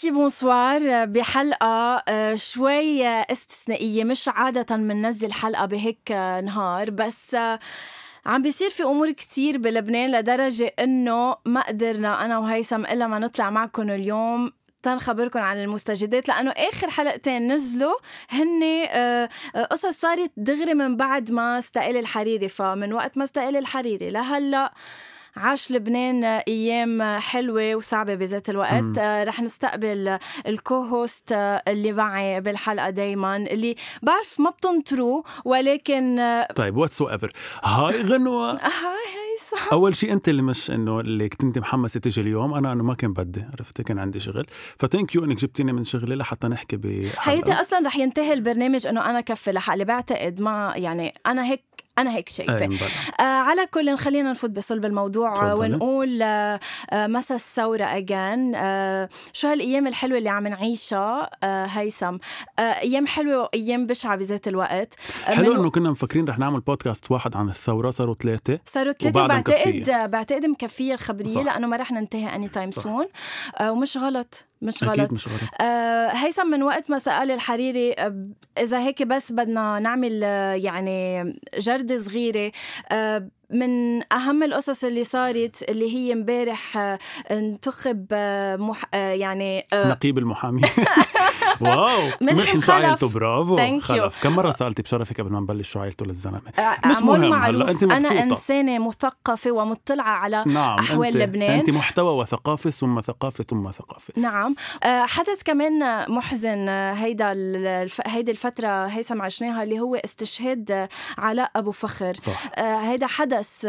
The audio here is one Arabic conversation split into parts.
شي بونسوار. بحلقة آه، شوي استثنائية مش عادة بننزل حلقة بهيك آه، نهار. بس آه، عم بيصير في أمور كتير بلبنان لدرجة إنه ما قدرنا أنا وهيثم إلا ما نطلع معكم اليوم تنخبركم عن المستجدات لأنه آخر حلقتين نزلوا هن قصص صارت دغري من بعد ما استقال الحريري. فمن وقت ما استقال الحريري لهلأ عاش لبنان أيام حلوة وصعبة بذات الوقت. آه، رح نستقبل ال co-host آه، اللي معي بالحلقة دايما اللي بعرف ما بتنطروا ولكن آه، طيب whatever هاي غنوة. هاي هي أول شيء أنت اللي مش إنه اللي كنت انت محمسه تيجي اليوم. أنا إنه ما كان بدي عرفتي؟ كان عندي شغل. ف thank you إنك جبتيني من شغلي لحتى نحكي بحلقة. هيدي أصلا رح ينتهي البرنامج إنه أنا كفي لحالي بعتقد ما يعني أنا هيك أنا هيك شايفة. آه على كل خلينا نفوت بصلب الموضوع طبعا. ونقول آه آه مسا الثورة again آه شو هالأيام الحلوة اللي عم نعيشها آه هيثم؟ آه أيام حلوة وأيام بشعة بذات الوقت. آه حلو إنه كنا مفكرين رح نعمل بودكاست واحد عن الثورة صاروا ثلاثة. صاروا ثلاثة بعتقد مكفية. بعتقد مكفية الخبرية لأنه ما رح ننتهي anytime soon ومش غلط. مش غلط. أكيد مش غلط. آه هيثم من وقت ما سأل الحريري آه إذا هيك بس بدنا نعمل آه يعني جردة صغيرة آه من أهم القصص اللي صارت اللي هي امبارح آه، انتخب آه، مح... آه، يعني نقيب المحامي. واو من شو عائلته برافو. خلف كم مرة سألتي بشرفك قبل ما نبلش شو عائلته للزلمة؟ مش مهم هلا انت مبسوطة. أنا إنسانة مثقفة ومطلعة على نعم أحوال انت لبنان. انت محتوى وثقافة ثم ثقافة ثم ثقافة. نعم. حدث كمان محزن هيدا هيدي الفترة هيثم عشناها اللي هو استشهاد علاء أبو فخر. صح. هيدا حدث حدث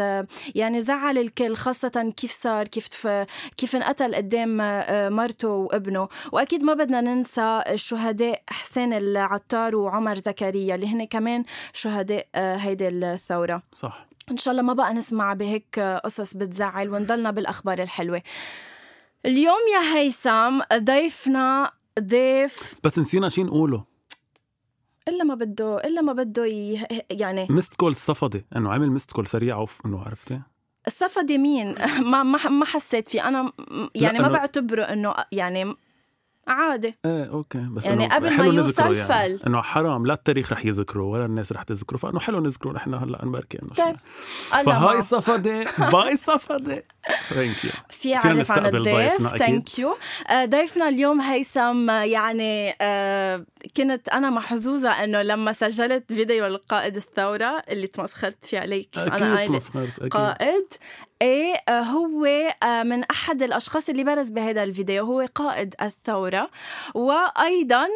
يعني زعل الكل خاصة كيف صار كيف كيف انقتل قدام آه، مرته وابنه. وأكيد ما بدنا ننسى الشهداء حسين العطار وعمر زكريا اللي هن كمان شهداء آه، هيدي الثورة. صح. إن شاء الله ما بقى نسمع بهيك قصص بتزعل ونضلنا بالأخبار الحلوة. اليوم يا هيثم ضيفنا ضيف بس نسينا شي نقوله. إلا ما بده إلا ما بده يعني مست كول الصفدي إنه عمل missed call سريع إنه عرفتي؟ الصفدي مين؟ ما ما ما حسيت فيه. أنا يعني ما بعتبره إنه يعني عادي. إيه okay بس يعني قبل ما يوصل يعني. فل. إنه حرام لا التاريخ رح يذكره ولا الناس رح تذكره. فإنه حلو نذكره نحن هلأ نبركي إنه طيب فهاي صفدة باي صفدة ثانك يو في عرف عن الضيف. ثانك يو آه، ضيفنا اليوم هيثم آه، يعني آه، كنت أنا محظوظة إنه لما سجلت فيديو القائد الثورة اللي تمسخرت فيه عليك أنا تمسخرت أكيد. قائد إيه هو من أحد الأشخاص اللي برز بهذا الفيديو هو قائد الثورة وأيضا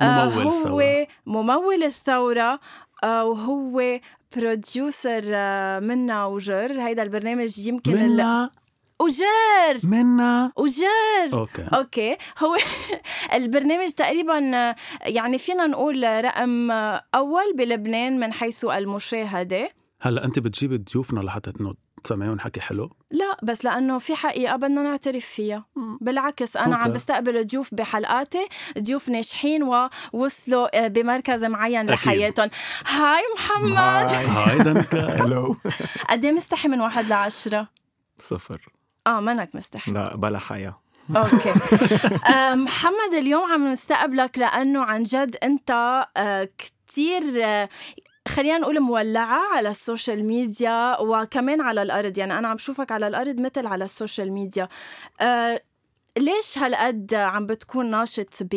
ممول هو الثورة. ممول الثورة وهو producer منا وجر هيدا البرنامج يمكن منا وجر منا. وجر okay. okay. هو البرنامج تقريبا يعني فينا نقول رقم أول بلبنان من حيث المشاهدة. هلا أنت بتجيب ضيوفنا لحتى انه تسمعيهم حكي حلو؟ لا بس لأنه في حقيقة بدنا نعترف فيها. بالعكس أنا okay. عم بستقبل ضيوف بحلقاتي ضيوف ناجحين ووصلوا بمركز معين لحياتهم. hi محمد. hi. دنكر hello قد إيه مستحي من واحد لعشرة؟ صفر. آه منك مستحي لا بلا حيا. okay. محمد اليوم عم نستقبلك لأنه عن جد أنت كثير خلينا نقول مولعة على ال social media وكمان على الأرض. يعني أنا عم بشوفك على الأرض مثل على ال social media. أه ليش هالقد عم بتكون ناشط ب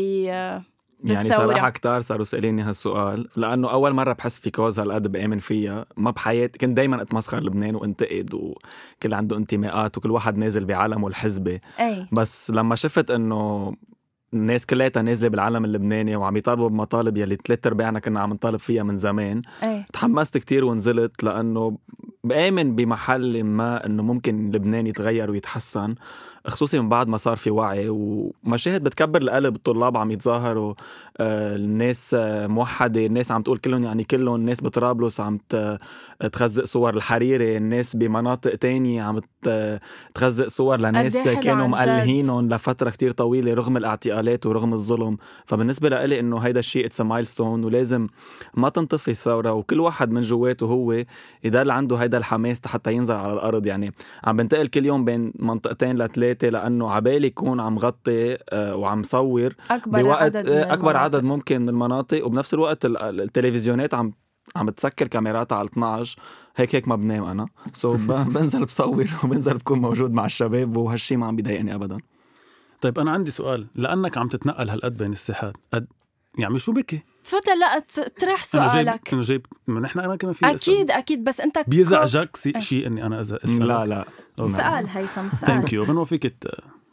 يعني صراحة كتار صاروا سأليني هالسؤال لأنه أول مرة بحس في كوز هالقد بآمن فيها ما بحياتي كنت دايما أتمسخر لبنان وأنتقد وكل عنده انتماءات وكل واحد نازل بعالمه الحزبي أي. بس لما شفت إنه الناس كلياتها نازلة بالعالم اللبناني وعم يطالبوا بمطالب يلي ثلاث أرباعنا كنا عم نطالب فيها من زمان أي. تحمست كتير ونزلت لأنه بآمن بمحل ما إنه ممكن لبنان يتغير ويتحسن خصوصي من بعد ما صار في وعي ومشاهد بتكبر القلب الطلاب عم يتظاهروا آه، الناس آه، موحدة الناس عم تقول كلهم يعني كلهم الناس بطرابلس عم تخزق صور الحريري الناس بمناطق تانية عم تخزق صور لناس كانوا مؤلهينهم لفترة كتير طويلة رغم الاعتقالات ورغم الظلم. فبالنسبة لإلي إنه هيدا الشيء it's milestone ولازم ما تنطفي الثوره وكل واحد من جواته هو يضل عنده هيدا الحماس حتى ينزل على الأرض. يعني عم بنتقل كل يوم بين منطقتين لثلاثه ثلاثة لأنه عبالي يكون عم غطي آه، وعم صور أكبر بوقت عدد آه، أكبر عدد ممكن من المناطق. وبنفس الوقت التلفزيونات عم عم تسكر كاميراتها على 12 هيك هيك ما بنام أنا. سو so بنزل بصور وبنزل بكون موجود مع الشباب وهالشي ما عم بيضايقني ابدا. طيب أنا عندي سؤال. لأنك عم تتنقل هالقد بين الساحات قد يعني شو بكي؟ تفضل لا تطرح سؤالك. انه جايب انه نحن أنا كمان في أكيد أكيد بس أنت بيزعجك شيء إني أنا اذا أسألك. لا لا. سؤال هيثم سؤال. thank you بنو فيك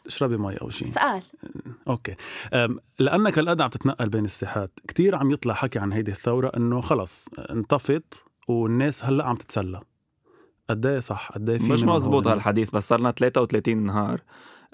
اشربي مي أو شيء. سؤال. okay. لأنك هالقد عم تتنقل بين الساحات كثير عم يطلع حكي عن هيدي الثورة إنه خلص انطفت والناس هلأ عم تتسلى. قد إيه صح؟ قد إيه في مش مزبوط هالحديث بس صرنا 33 نهار.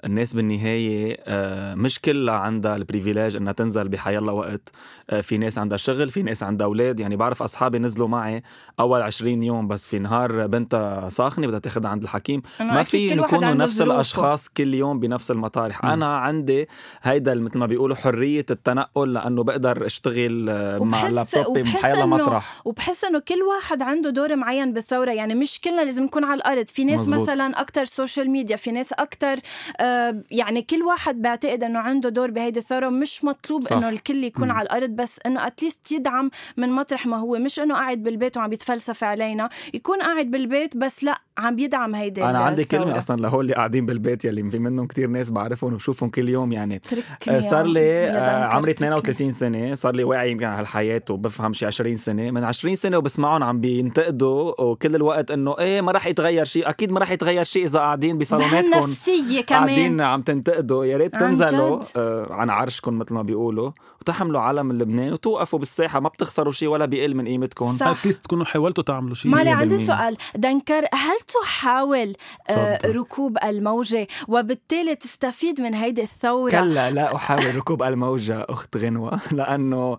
الناس بالنهاية آه، مش كلها عندها ال privilege إنها تنزل بحيالله وقت آه، في ناس عندها شغل في ناس عندها أولاد. يعني بعرف أصحابي نزلوا معي أول 20 يوم بس في نهار بنتها ساخنة بدها تاخذها عند الحكيم. ما فيهن يكونوا نفس الأشخاص كل يوم بنفس المطارح. م. أنا عندي هيدا مثل ما بيقولوا حرية التنقل لأنه بقدر أشتغل آه، مع اللابتوب بحيالله مطرح. وبحس إنه كل واحد عنده دور معين بالثورة. يعني مش كلنا لازم نكون على الأرض. في ناس مزبوط. مثلا أكثر social media في ناس أكثر يعني كل واحد بعتقد إنه عنده دور بهيدي الثورة مش مطلوب صح. إنه الكل يكون م. على الأرض بس إنه اتليست يدعم من مطرح ما هو مش إنه قاعد بالبيت وعم يتفلسف علينا يكون قاعد بالبيت بس لأ عم بيدعم هيدي أنا عندي كلمة أصلا لهول اللي قاعدين بالبيت يلي في منهم كتير ناس بعرفهم وبشوفهم كل يوم يعني. آه، صار لي آه، عمري 32 سنة صار لي واعي يمكن على الحياة وبفهم شي 20 سنة. من 20 سنة وبسمعهم عم بينتقدوا وكل الوقت إنه إيه ما راح يتغير شيء أكيد ما راح يتغير شيء إذا قاعدين بصالوناتكم نفسيه كمان. قاعدين عم تنتقدوا. يا ريت تنزلوا. آه عن عرشكم مثل ما بيقولوا. وتحملوا علم لبنان وتوقفوا بالساحة ما بتخسروا شيء ولا بيقل من قيمتكم. صح. تكونوا حاولتوا تعملوا شيء مالي عندي سؤال. دنكر هل تحاول آه ركوب الموجة وبالتالي تستفيد من هيدي الثورة؟ كلا لا أحاول ركوب الموجة أخت غنوة لأنه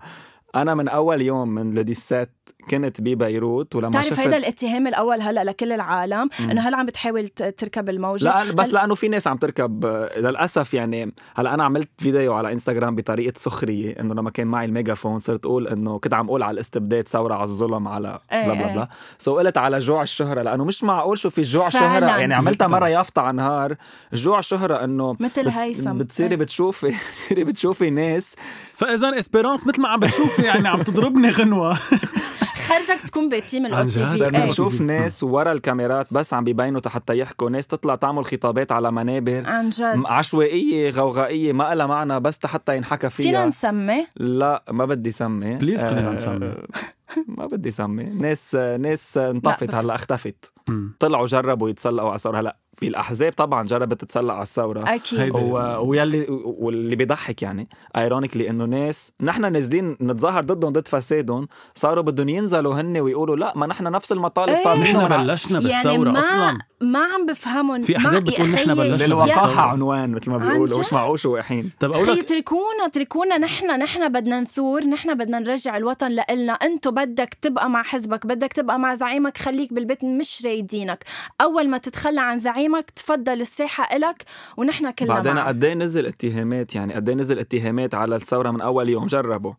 أنا من أول يوم من لديسات كنت ببيروت ولما تعرف شفت هيدا الاتهام الأول هلأ لكل العالم إنه هلأ عم بتحاول تركب الموجة. لا بس هل... لأنه في ناس عم تركب للأسف يعني هلأ أنا عملت فيديو على إنستغرام بطريقة سخرية إنه لما كان معي الميجافون صرت أقول إنه كنت عم أقول على الاستبداد ثورة على الظلم على إيه، blah blah إيه. blah. so قلت على جوع الشهرة لأنه مش معقول شو في جوع شهرة يعني عملتها مرة يافطة على نهار جوع شهرة إنه مثل هيثم. بتصيري إيه. بتشوفي بتصيري بتشوفي ناس. فاذا إسبيرانس مثل ما عم بتشوفي يعني عم تضربني غنوة. خرجك تكون ب team ال OTV بنشوف ناس ورا الكاميرات بس عم بيبينوا حتى يحكوا. ناس تطلع تعمل خطابات على منابر. عن جد. عشوائية غوغائية ما لها معنى بس حتى ينحكى فيها. فينا نسمي؟ لا ما بدي سمي. please خلينا نسمي. ما بدي سمي. ناس ناس انطفت هلا اختفت. طلعوا جربوا يتسلقوا على هلا الأحزاب طبعا جربت تتسلق على الثورة. أكيد. و... ويلي واللي بيضحك يعني ironically إنه ناس نحن نازلين نتظاهر ضدهم ضد فسادهم صاروا بدهم ينزلوا هن ويقولوا لا ما نحن نفس المطالب إيه. طالبين نحن بلشنا بالثورة يعني ما أصلا. ما عم بفهمهم. في أحزاب بتقول نحن بلشنا للوقاحة عنوان مثل ما بيقولوا مش معقول شو واقحين طب أقول لك اتركونا اتركونا نحن نحن بدنا نثور نحن بدنا نرجع الوطن لإلنا. انت بدك تبقى مع حزبك بدك تبقى مع زعيمك خليك بالبيت مش رايدينك. أول ما تتخلى عن زعيمك تفضل الساحة إلك ونحن كلنا بعدين قد نزل اتهامات يعني قد نزل اتهامات على الثورة من أول يوم جربوا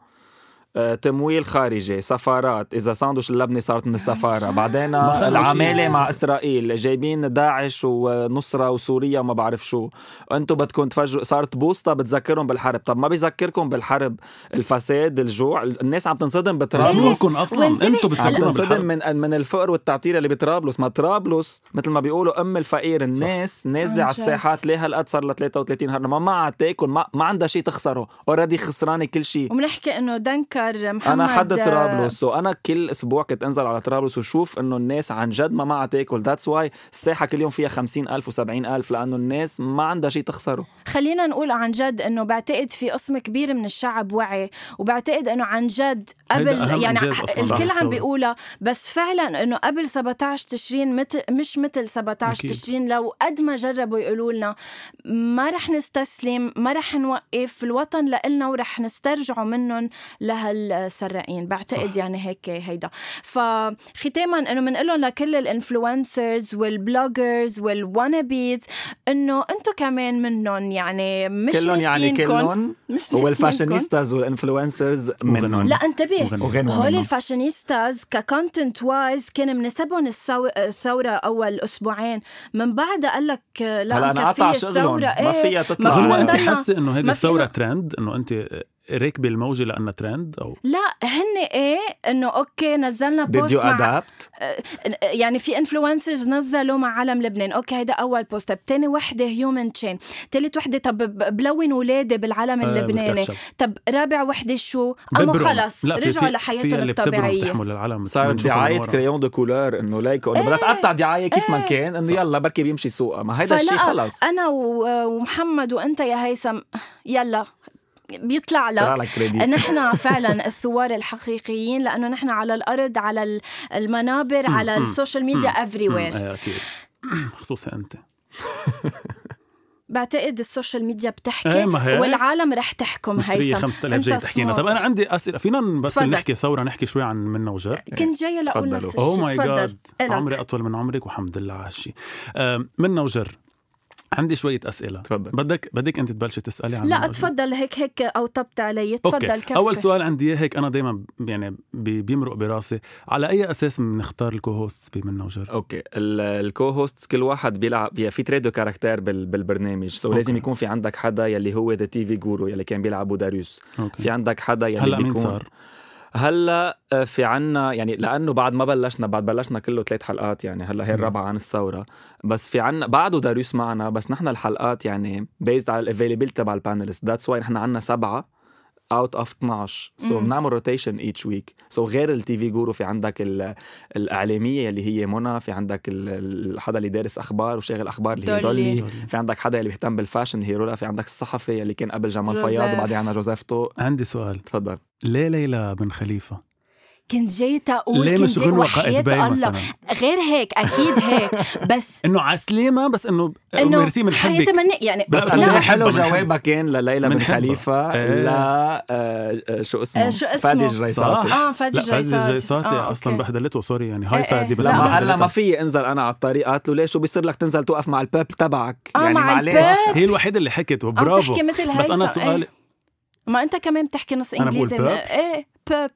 تمويل خارجي سفارات إذا ساندوش اللبنة صارت من السفارة. بعدين ما خلوا العمالة. مع إسرائيل جايبين داعش ونصرة وسوريا وما بعرف شو. أنتم بدكم تفجروا صارت بوسطة بتذكرهم بالحرب. طب ما بيذكركم بالحرب الفساد الجوع الناس عم تنصدم بطرابلس. أصلا. أنتم عم بتفكرونا تنصدم من من الفقر والتعتير اللي بطرابلس. ما طرابلس مثل ما بيقولوا أم الفقير. الناس نازلة على. الساحات ليه هالقد صار لها 33 هرنه ما معها تاكل ما, ما عندها شيء تخسره. already خسرانة كل شيء. وبنحكي إنه دنكر محمد أنا حد طرابلس وأنا كل أسبوع كنت أنزل على طرابلس وشوف إنه الناس عن جد ما معها تأكل that's why الساحة كل يوم فيها 50000 و70000 لأنه الناس ما عندها شيء تخسره خلينا نقول عن جد إنه بعتقد في قسم كبير من الشعب وعي وبعتقد إنه عن جد قبل يعني الكل عم. بيقولها بس فعلا إنه قبل 17 تشرين مثل مش مثل 17 أكيد. تشرين لو قد ما جربوا يقولوا لنا ما رح نستسلم ما رح نوقف الوطن لإلنا ورح نسترجعوا منهم لهالسراقين بعتقد صح. يعني هيك هيدا فختاما إنه بنقول لهم لكل ال influencers وال bloggers وال wannabes إنه أنتم كمان منهم يعني مش كلهم يعني. كلهم. وال fashionistas وال influencers منهم لا انتبه هول. ال fashionistas ك content wise كان مناسبهم الثو... الثورة أول أسبوعين من بعدها قال لك لا هلا أنا قطع شغلهم. ما إيه. فيها تطلع هو ما أنت حاسة إنه هيدي الثورة ترند إنه أنت راكبه الموجه لانها ترند أو لا هن إيه؟ إنه أوكي نزلنا Did بوست you مع adapt؟ يعني في انفلونسرز نزلوا مع علم لبنان. أوكي هيدا أول بوست طب تاني وحدة هيومن تشين ثالث وحدة طب بلون ولادي بالعلم آه، اللبناني. بالكاتشب. طب رابع وحدة شو؟ أما ببرم. خلص لا في رجعوا في لحياتهم اللي بتبرم الطبيعية. بتحمل صارت دعاية. كريون دو كولور إنه لايك إنه بدها تقطع دعاية كيف ما إيه. كان إنه يلا بركي بيمشي سوقها. ما هيدا الشيء فلا، خلص. أنا و- ومحمد وأنت يا هيثم يلا. بيطلع طلع لك لك نحن فعلا الثوار الحقيقيين لأنه نحن على الأرض على ال- المنابر على السوشيال ميديا افري وير إيه أكيد. خصوصا أنت. بعتقد السوشيال ميديا إيه بتحكي ما هي؟ والعالم رح تحكم مشتريه هيثم. 5000 جاي تحكينا. صوت. طب أنا عندي أسئلة. فينا نبطل تفضل. نحكي ثورة نحكي شوي عن منا وجر. كنت جاية لأقول. نفس الشيء. oh my god. عمري أطول من عمرك والحمد لله على هالشيء. آم، منا وجر. عندي شوية أسئلة. تفضل. بدك بدك أنت تبلشي تسألي عن لا؟ تفضل هيك هيك أو طبت علي. تفضل كفي. أول سؤال عندي هيك أنا دائما يعني بي- بيمرق براسي. على أي أساس بنختار ال co-host بمنا وجر okay. ال- الco-host كل واحد بيلعب بي- في trait de caractère بال- بالبرنامج. so okay. لازم يكون في عندك حدا يلي هو the TV guru يلي كان بيلعبوا داريوس okay. في عندك حدا يلي هلأ مين بيكون صار؟ هلأ آه، في عنا يعني لأنه بعد ما بلشنا بعد بلشنا كله ثلاث حلقات يعني هلأ هي. الرابعة عن الثورة. بس في عنا بعده داريوس معنا بس نحن الحلقات يعني based على ال availability تبع ال panelist that's why نحن عنا سبعة. out of 12 so مم. بنعمل rotation each week so غير ال TV guru في عندك ال- الإعلامية اللي هي منى في عندك حدا اللي دارس أخبار وشاغل أخبار اللي هي دولي. دولي. في عندك حدا اللي بيهتم بال fashion اللي هي رولا في عندك الصحفي اللي كان قبل جمال جوزيف. فياض وبعدين عنا جوزيف طوق عندي سؤال. تفضل. ليه ليلى بن خليفة؟ كنت جاي تقول ليه كنت مش جاي غنوة وحياة قائد الله مثلا غير هيك أكيد هيك بس إنه عسليمه بس إنه إنه ميرسي حياتي بنحبك مني يعني بس إيه حلو. جوابها كان لليلى بن. خليفة إيه. لا آه، آه، شو اسمه آه، شو اسمه؟ فادي جريساتي. آه فادي لا فادي جريسات جيساتي آه، أصلا. بهدلته سوري يعني هاي إيه، فادي إيه. بس لا، لما بس- قال لها ما في انزل أنا على الطريق قالت له ليش شو بيصير لك تنزل توقف مع البيب تبعك آه، يعني مع معلش. هي الوحيدة اللي حكت عم وبرافو تحكي مثل بس أنا سؤالي. ما أنت كمان بتحكي نص إنجليزي. إيه بيبل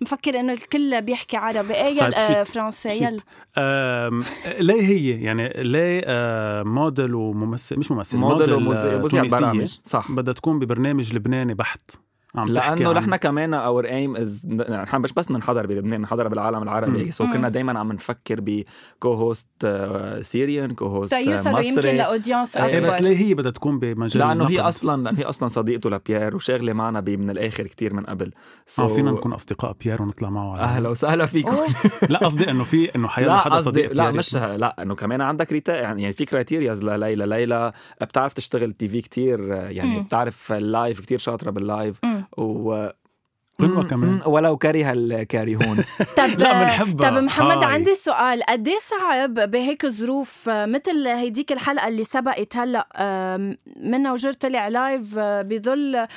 مفكر إنه الكل بيحكي عربي إيه طيب، يلا آه،. فرنسي. يلا ليه هي يعني ليه آه، موديل وممثل مش ممثل موديل آه، ومذيع برامج صح بدها تكون ببرنامج لبناني بحت عم لأنه عن- نحن كمان our aim is نحن مش بس بنحضر بلبنان بنحضر بالعالم العربي. so مم. كنا دائما عم نفكر ب co-host Syrian co-host تيوصلوا يمكن مصري ل audience بس أكبر ليه هي بدها تكون بمجال لأنه هي؟ أصلا لأنه هي أصلا صديقته لبيير وشاغلة معنا من الآخر كتير من قبل so آه فينا نكون أصدقاء بيير ونطلع معه على أهلا وسهلا فيكم أوف. لا قصدي إنه في إنه حيلا لا حدا صديق لا مش. لا إنه كمان عندك ريتا يعني يعني في criterias لليلى ليلى بتعرف تشتغل TV كتير يعني مم. بتعرف ال live كتير شاطرة بال live. و غنوة مم، كمان. ولو كره الكارهون طب لا، بنحبها. طب محمد هاي. عندي سؤال قد إيه صعب بهيك ظروف مثل هيديك الحلقة اللي سبقت هلأ منا وجر طلع live آه، بظل آه،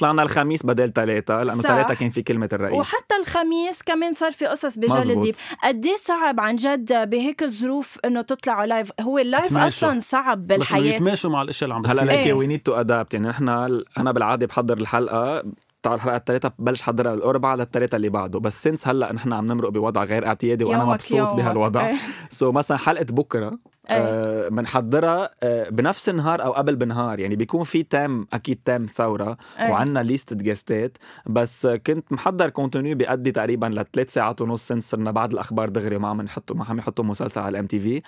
طلعنا الخميس بدل ثلاثة لأنه. ثلاثة كان في كلمة الرئيس وحتى الخميس كمان صار في قصص بجل. الديب قد إيه صعب عن جد بهيك ظروف إنه تطلعوا live هو ال live. أصلا صعب بالحياة يتماشوا مع الاشياء اللي عم هلا بتصير إيه. ليكي we need to adapt يعني نحن أنا بالعادة بحضر الحلقة تعال الحلقة الثالثه ببلش حضرها الاربعاء للثلاثه اللي بعده بس since هلأ نحن عم نمرق بوضع غير اعتيادي وأنا مبسوط. بهالوضع. so so مثلا حلقة بكرة. بنحضرها آه بنفس النهار أو قبل بنهار. يعني بيكون في thème أكيد thème ثورة. وعنا list guestات بس آه، كنت محضر contenu بيأدي تقريبا لثلاث ساعات ونص since صرنا بعد الأخبار دغري ما عم نحطه ما عم يحطوا مسلسل على ال MTV.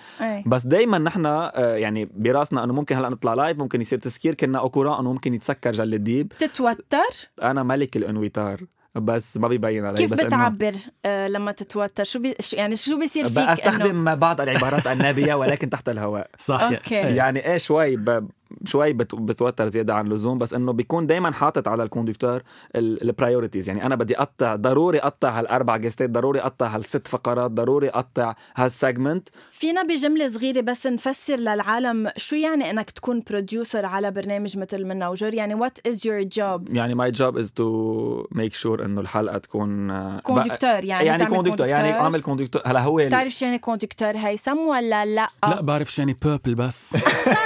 بس دايما نحن آه، يعني براسنا إنه ممكن هلأ نطلع live ممكن يصير تسكير كنا au courant إنه ممكن يتسكر جل الديب. بتتوتر أنا ملك الإنويتار. بس ما بيبين علي كيف بس إنه بتعبر آه لما تتوتر؟ شو بي... شو- يعني شو بيصير فيك بستخدم بعض العبارات النابيه ولكن تحت الهواء. صح okay. يعني إيه شوي ب... شوي بت... بتوتر زيادة عن اللزوم بس إنه بيكون دائما حاطط على ال conducteur ال priorities يعني أنا بدي أقطع ضروري أقطع هالأربع guestات ضروري أقطع هالست فقرات ضروري أقطع هال segment فينا بجملة صغيرة بس نفسر للعالم شو يعني إنك تكون producer على برنامج مثل منا وجر يعني what is your job? يعني my job is to make sure إنه الحلقة تكون آه، conducteur يعني يعني conducteur يعني أعمل conducteur هلا هو بتعرف شو يعني conducteur هيثم ولا لا؟ لا بعرف شو يعني بيربل بس.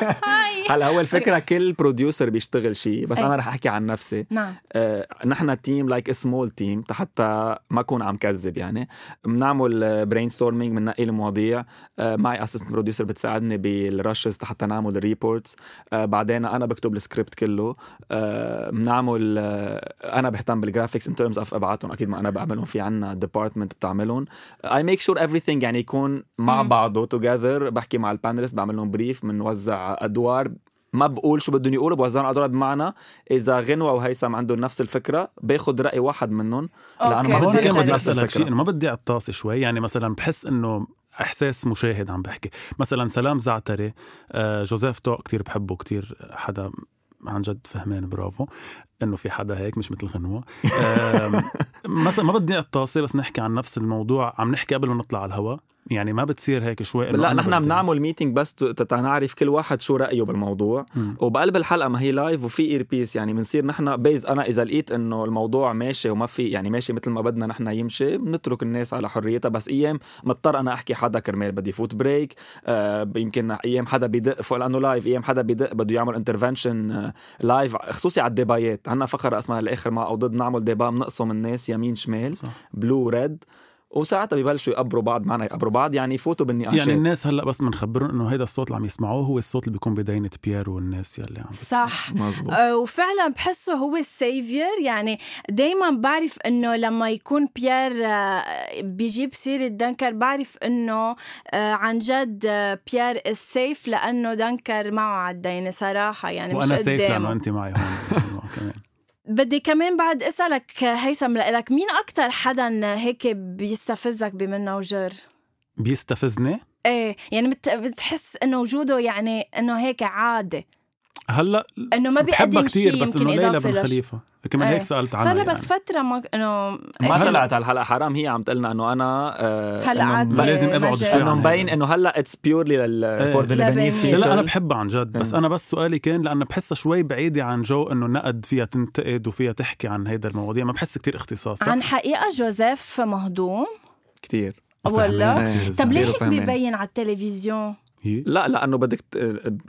هلا هو الفكرة كل producer بيشتغل شيء بس أي. أنا رح أحكي عن نفسي. نعم. آه، نحن team like small team حتى ما أكون عم كذب يعني. بنعمل brainstorming بننقي المواضيع. آه، معي assistant producer بتساعدني بال rushes حتى نعمل ال reports بعدين أنا بكتب السكريبت كله. آه، بنعمل آه، أنا بهتم بال graphics in terms of ابعاتهم أكيد ما أنا بعملهم في عنا department بتعملهم. I make sure everything يعني يكون مع. بعضه together بحكي مع ال panelist بعمل لهم brief بنوزع أدوار. ما بقول شو بدهم يقولوا بوزعهم ادوار بمعنى إذا غنوه وهيثم عندهم نفس الفكرة باخذ رأي واحد منهم okay، ما هون بدي بدي نفس اسالك الفكرة. شيء انه ما بدي اعطاسي شوي. يعني مثلا بحس إنه إحساس مشاهد عم بحكي. مثلا سلام زعتري. آه، جوزيف طوق كتير بحبه كتير حدا عن جد فهمان برافو. إنه في حدا هيك مش مثل غنوه مثلا ما بدي اعطاسي بس نحكي عن نفس الموضوع عم نحكي قبل ما نطلع على الهواء يعني ما بتصير هيك شوي لا نحن بنعمل meeting بس تنعرف كل واحد شو رأيه بالموضوع. مم. وبقلب الحلقة ما هي live وفي earpiece يعني بنصير نحن بيز أنا إذا لقيت إنه الموضوع ماشي وما في يعني ماشي مثل ما بدنا نحن يمشي بنترك الناس على حريتها. بس أيام مضطر أنا أحكي حدا كرمال بدي فوت break آه يمكن أيام حدا بدق فوق لأنه live أيام حدا بدق بده يعمل intervention آه live خصوصي على الديبايات. عنا فقرة اسمها الآخر مع أو ضد نعمل débat بنقسم الناس يمين شمال صح. blue red وساعتها ببلشوا يقبروا بعض معنا يقبروا بعض يعني يفوتوا بالنقاشات. يعني الناس هلأ بس بنخبرهم إنه هيدا الصوت اللي عم يسمعوه هو الصوت اللي بيكون بدينة بيير والناس يلي عم صح. مزبوط آه، وفعلا بحسه هو ال saver يعني دايما بعرف إنه لما يكون بيير آه، بيجيب سيرة دنكر بعرف إنه آه، عن جد آه، بيير السيف لأنه دنكر معه على الدينة صراحة. يعني مش وأنا سيف لأنه أنت معي هون. كمان. بدي كمان بعد أسألك هيثم لك مين أكتر حدا هيك بيستفزك بمنا وجر؟ بيستفزني إيه يعني بت- بتحس إنه وجوده يعني إنه هيك عادي هلا إنه ما بحبها بيقدم كثير شيء بس يمكن إنه ليلى بن. خليفة كمان إيه. هيك سالت عنها صار لها يعني. بس فترة ما إنه ما. طلعت على الحلقة حرام هي عم تقلنا إنه أنا آه هلا مب- لازم أبعد. شوي انه مبين. إنه هلا it's purely. for the Lebanese. لا لا أنا بحبها عن جد بس إيه. أنا بس سؤالي كان لأنه بحسها شوي بعيدة عن جو إنه نقد فيها تنتقد وفيها تحكي عن هيدا المواضيع ما بحس كتير اختصاص؟ عن حقيقة جوزيف مهضوم ولا؟ فهمان كتير طب. ليه هيك. ببين على التلفزيون هي؟ لا لأنه بدك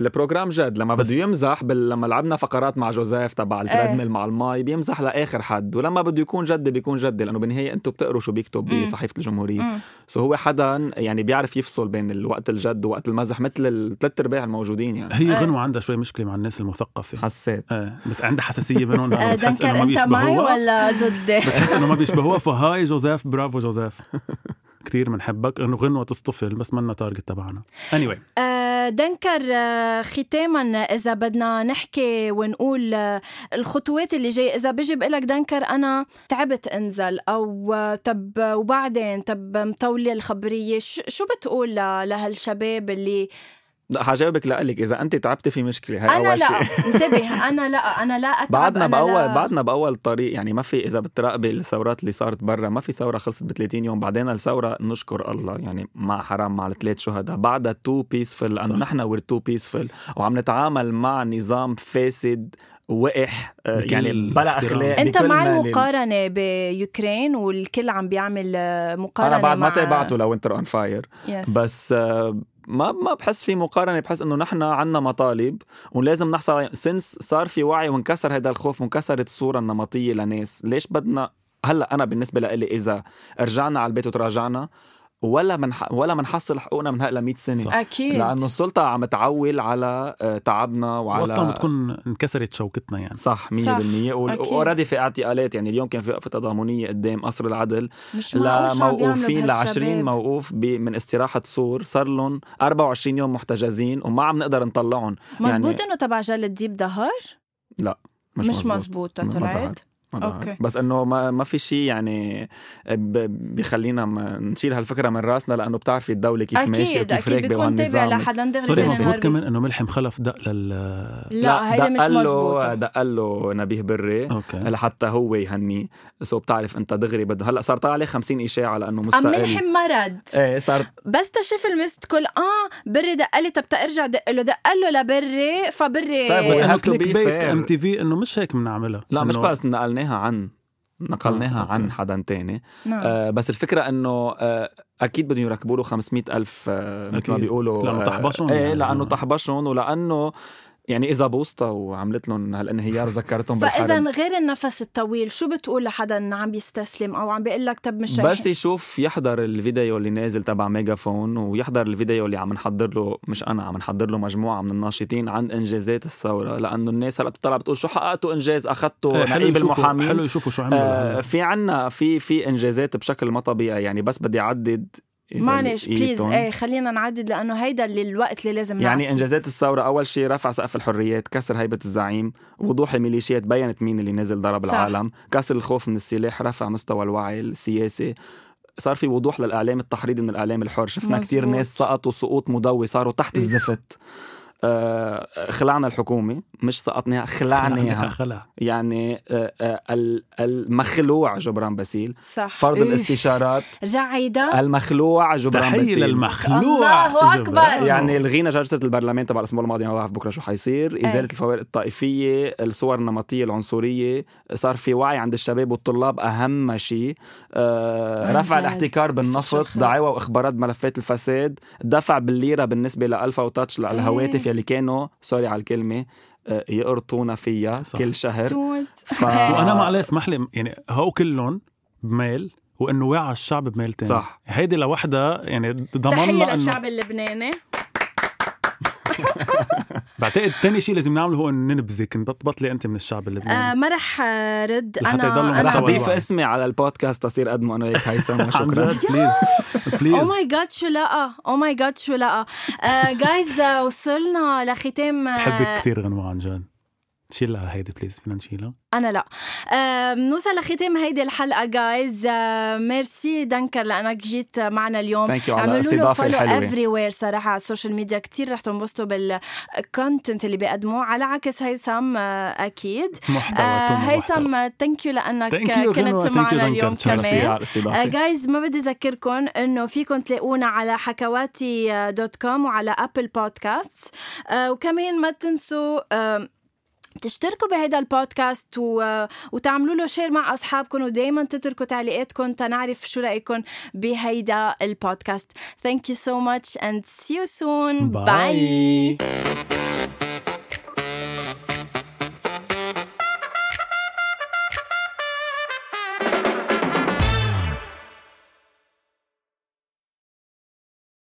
ال program جد لما بده يمزح بل... لما لعبنا فقرات مع جوزيف تبع ال treadmill مع الماي بيمزح لآخر حد. ولما بده يكون جدي بيكون جدي لأنه بالنهاية أنتم بتقروا شو بيكتب. بصحيفة الجمهورية. so هو حدا يعني بيعرف يفصل بين الوقت الجد ووقت المزح مثل الثلاث أرباع الموجودين يعني. هي إيه. غنوة عندها شوي مشكلة مع الناس المثقفة. حسيت. إيه بت- عندها حساسية بينهم آه، بتحس إنه ما أنت معي بيشبهوها. ولا ضدي؟ بتحس إنه ما بيشبهوها. فهاي جوزيف برافو جوزيف. كتير بنحبك إنه غنوة تصطفل بس منا target تبعنا. Anyway. آه، دنكر آه، ختاما إذا بدنا نحكي ونقول آه، الخطوات اللي جاي إذا بيجي بقول لك دنكر أنا تعبت أنزل أو آه، طب وبعدين؟ طب مطولة الخبرية. شو بتقول لهالشباب اللي لا حجاوبك لك إذا أنت تعبتي في مشكلة هاي أنا أول لا شيء انتبه أنا لا أنا لا أتعب بعدنا أنا بأول لا... بعدنا بأول طريق يعني ما في إذا بتراقبي الثورات اللي صارت برا ما في ثورة خلصت ب 30 يوم بعدين الثورة نشكر الله يعني مع حرام مع الثلاث شهداء بعدها too peaceful لأنه. نحن we're too peaceful وعم نتعامل مع نظام فاسد وقح آه، يعني بلا. أخلاق أنت مع ما المقارنة بيوكرين والكل عم بيعمل آه، مقارنة أنا بعد ما. تابعته ل Winter on Fire yes. بس آه، ما ما بحس في مقارنة بحس إنه نحن عنا مطالب ولازم نحصل since صار في وعي وانكسر هذا الخوف وانكسرت الصورة النمطية لناس ليش بدنا هلأ أنا بالنسبة لإلي إذا رجعنا على البيت وتراجعنا ولا منح... ولا منحصل حقوقنا من هلا 100 سنة صح. أكيد لأنه السلطة عم تعول على آه، تعبنا وعلى واصلا بتكون انكسرت شوكتنا يعني صح 100% أكيد. و already في اعتقالات يعني اليوم كان في وقفة تضامنية قدام قصر العدل مش لموقوفين ل 20 بهالشباب. موقوف ب- من استراحة سور صار لهم 24 يوم محتجزين وما عم نقدر نطلعهم مزبوط إنه تبع جل الديب ظهر مش, مش مزبوط. مزبوط طلعت ظهر. ظهر. okay. بس إنه ما, ما في شيء يعني ب- بيخلينا ما نشيل هالفكرة من رأسنا لأنه بتعرفي الدولة كيف ماشية أكيد وكيف أكيد بيكون تابع لحدا دغري sorry بي- كمان إنه ملحم خلف دق لل لا هيدا مش دق له مزبوط دق له نبيه بري okay. لحتى هو يهنيه so بتعرف أنت دغري بده. هلأ صار طالع عليه 50 إشاعة لأنه عم مستقل. ملحم مرض. إيه صار بس تشوف ال missed call آه بري دق لي طب تارجع دق له. دق له لبري فبري طيب، بس إنه clickbait. MT V إنه مش هيك بنعملها. لا مش بس نقلناها عن نقلناها آه، عن okay. حدا تاني نعم. آه بس الفكرة إنه آه أكيد بدهم يركبوا له 500 ألف آه مثل ما. بيقولوا لأنه آه، طحبشهم إيه يعني لأنه زمان. طحبشهم ولأنه يعني إذا بوسطة وعملت لهم هالانهيار وذكرتهم فاذا بالحرب غير النفس الطويل شو بتقول لحدا إنه عم بيستسلم أو عم بيقول لك طب مش بس يشوف يحضر الفيديو اللي نازل تبع ميجافون ويحضر الفيديو اللي عم نحضر له مش أنا عم نحضر له مجموعة من الناشطين عن إنجازات الثورة لأنه الناس هلا بتطلع بتقول شو حققتوا إنجاز أخذتوا إيه، حلو نقيب المحامين حلو يشوفوا شو عملوا آه. في عنا في في إنجازات بشكل ما طبيعي يعني بس بدي أعدد معلش please. إيه خلينا نعدد لأنه هيدا اللي الوقت اللي لازم يعني نعطيه. إنجازات الثورة أول شيء رفع سقف الحريات كسر هيبة الزعيم وضوح الميليشيات بينت مين اللي نزل ضرب صح. العالم كسر الخوف من السلاح رفع مستوى الوعي السياسي صار في وضوح للإعلام التحريضي من الإعلام الحر شفنا. كثير ناس سقطوا سقوط مضوي صاروا تحت إيه. الزفت خلعنا الحكومة مش سقطناها خلعناها. خلع. يعني آه آه ال- المخلوع جبران باسيل. صح. فرض إيه. الاستشارات. رجع عيدا المخلوع جبران تحية باسيل. للمخلوع الله أكبر. يعني لغينا جلسة البرلمان تبع الأسبوع الماضي ما بعرف بكرة شو حيصير. إيه. الفوارق الطائفية الصور النمطية العنصرية. صار في وعي عند الشباب والطلاب أهم شيء. آه رفع جد. الاحتكار بالنفط. دعاوى وإخبارات ملفات الفساد دفع بالليرة بالنسبة لألفا وتاتش للهواتف يلي كانوا sorry على الكلمة آه، يقرطونا فيها صح. كل شهر توت ف... وأنا معلش اسمح لي يعني هو كلهم بميل وإنه وعى الشعب بميل تاني صح. هيدي لوحدها يعني ضمننا تحية للشعب اللبناني بعتقد تاني شيء لازم نعمله هو انه ننبذك نبطلي أنت من الشعب آه اللبناني ما رح رد. أنا رح اضيف. اسمي على البودكاست تصير قدمه أنا وياك هيثم وشكرا جد؟ بليز أو بليز ماي جاد شو لقى أو ماي جاد شو لقى جايز وصلنا لختام آه، بحبك كثير غنوة عن جد. شيلها هيدي please فينا نشيلها؟ أنا لا. آه، بنوصل لختام هيدي الحلقة guys merci دنكر لأنك جيت معنا اليوم. thank you على الاستضافه follow الحلوة. everywhere صراحة على ال social media كثير رح تنبسطوا بال content اللي بيقدموه على عكس هيثم آه، أكيد. محتوى آه،. هيثم thank you لأنك Thank you كنت معنا. اليوم كمان. guys ما بدي أذكركم إنه فيكم تلاقونا على حكواتي dot com وعلى Apple Podcast آه وكمان ما تنسوا آه تشتركوا بهذا البودكاست و... وتعملوا له شير مع اصحابكم ودائما تتركوا تعليقاتكم تنعرف شو رايكم بهيدا البودكاست. Thank you so much and see you soon. Bye. Bye.